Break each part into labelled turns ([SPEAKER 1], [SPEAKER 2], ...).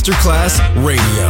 [SPEAKER 1] Masterclass Radio,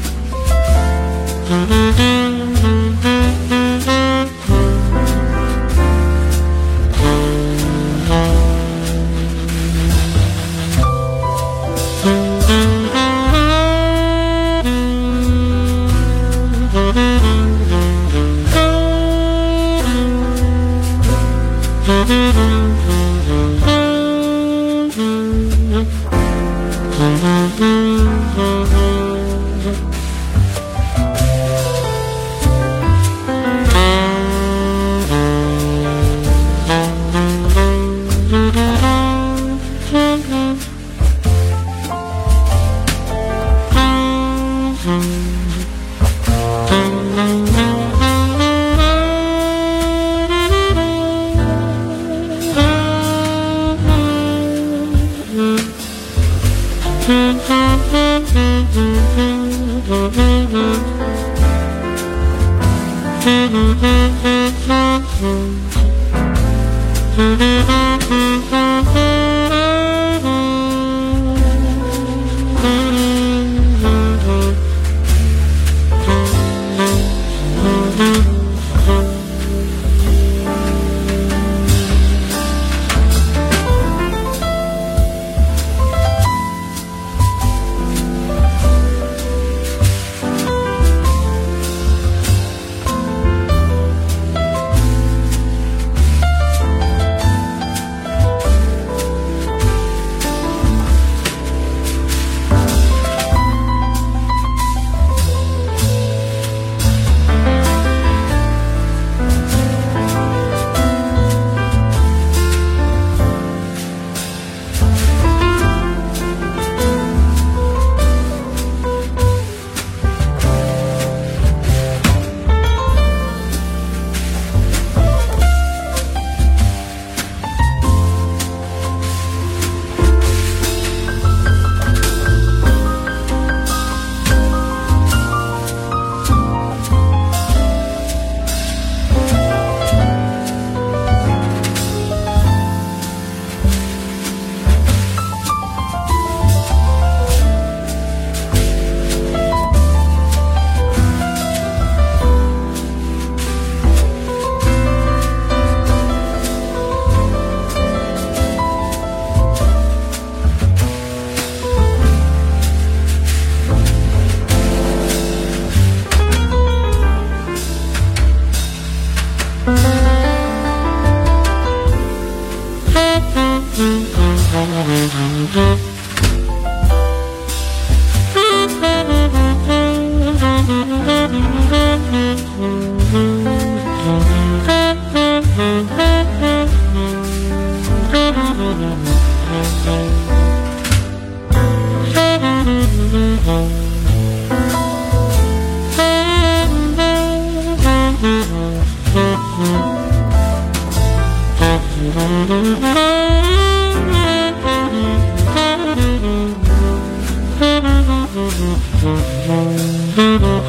[SPEAKER 2] Mm-hmm.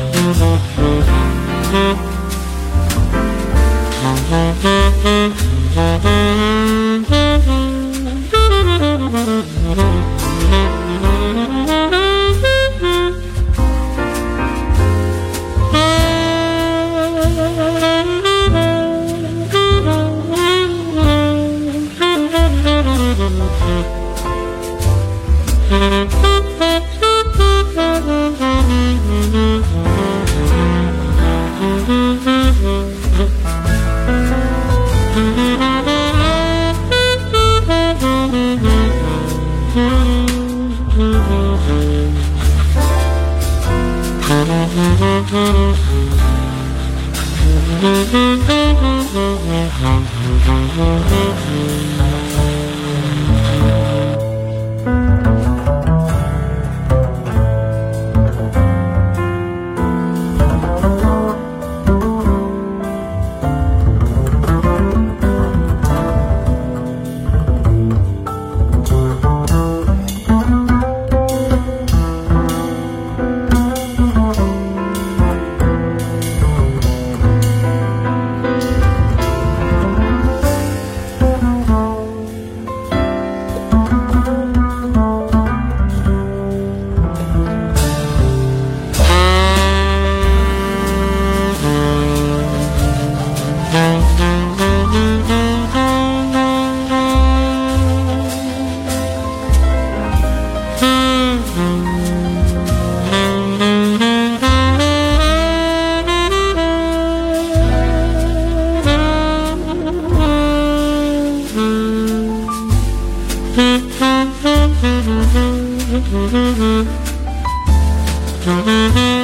[SPEAKER 3] Música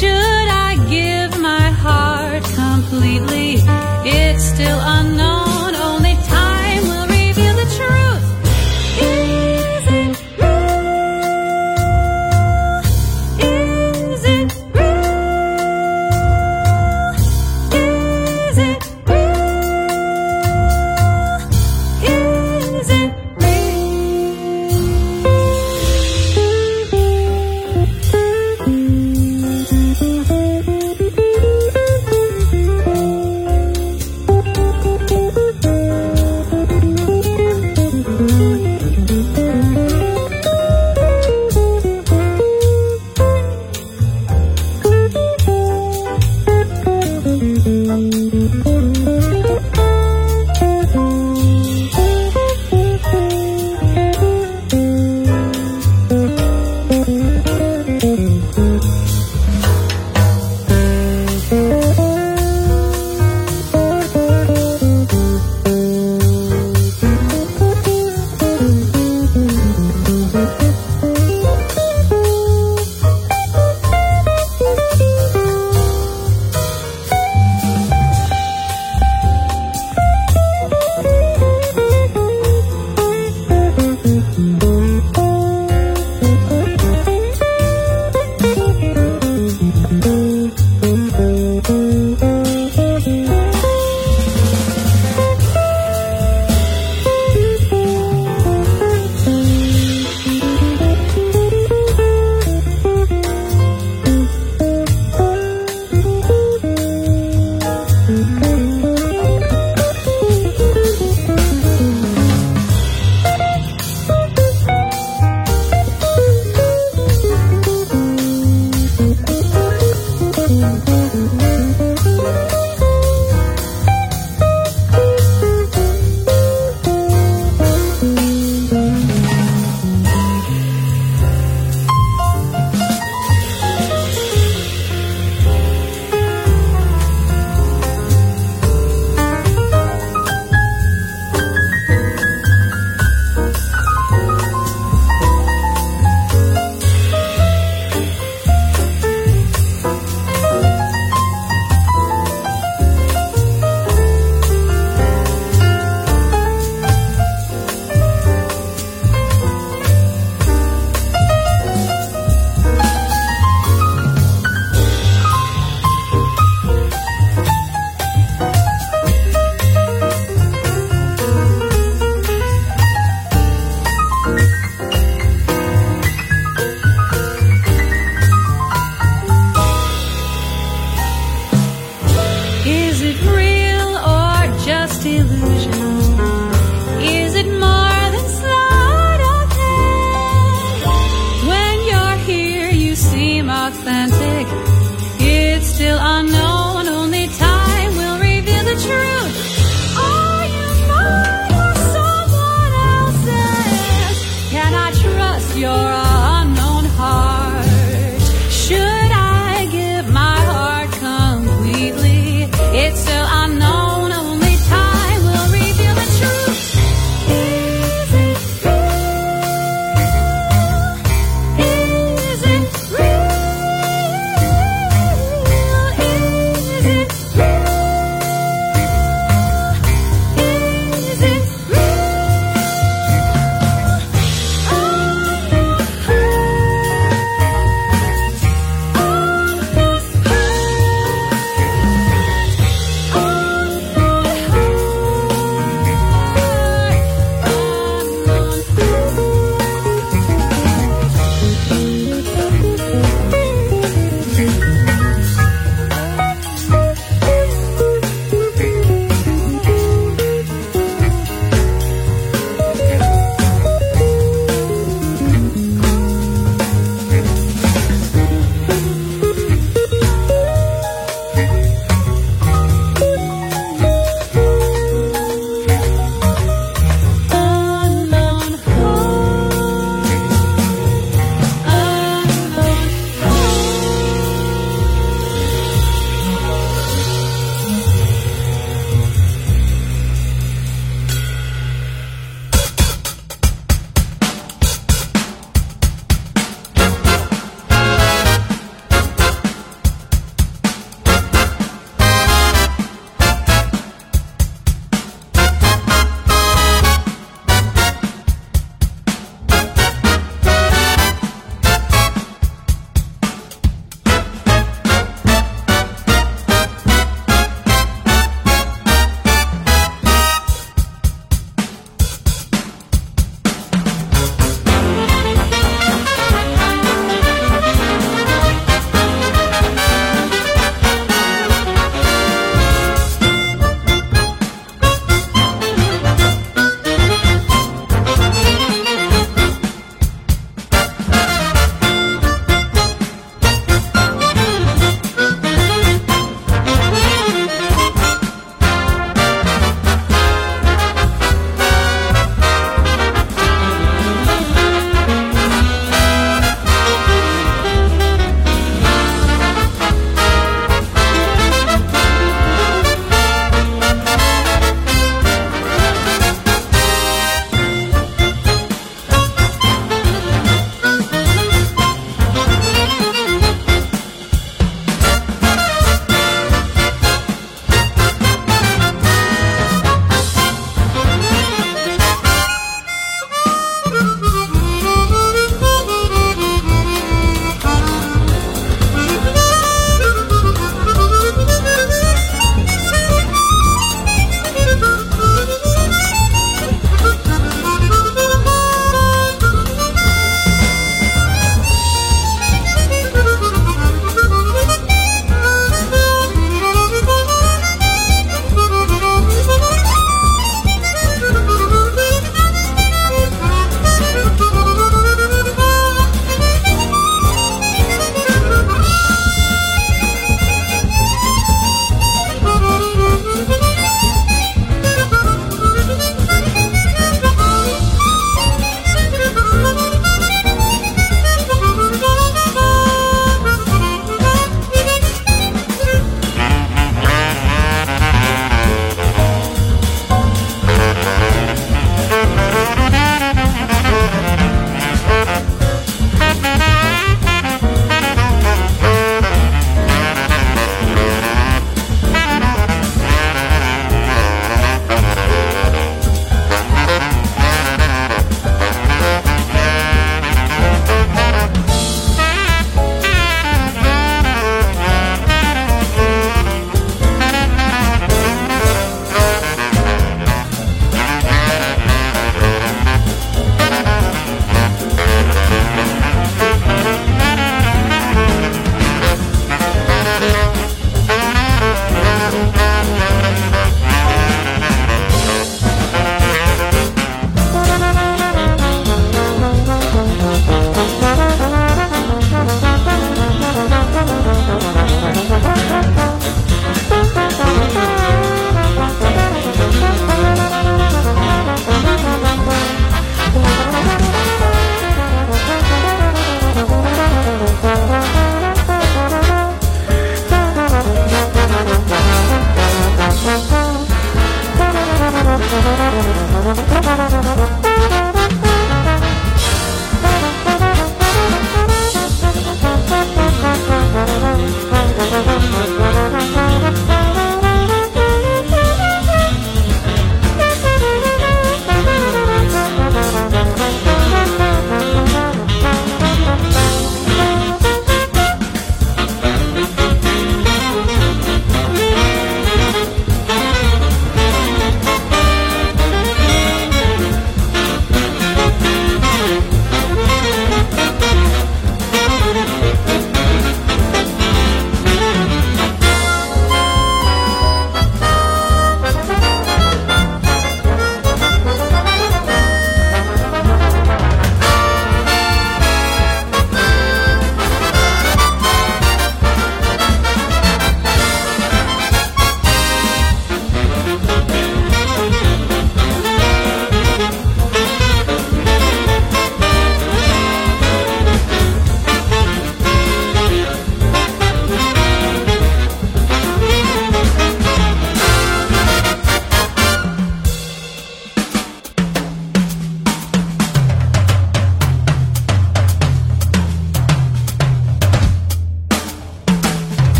[SPEAKER 3] should i give my heart completely? It's still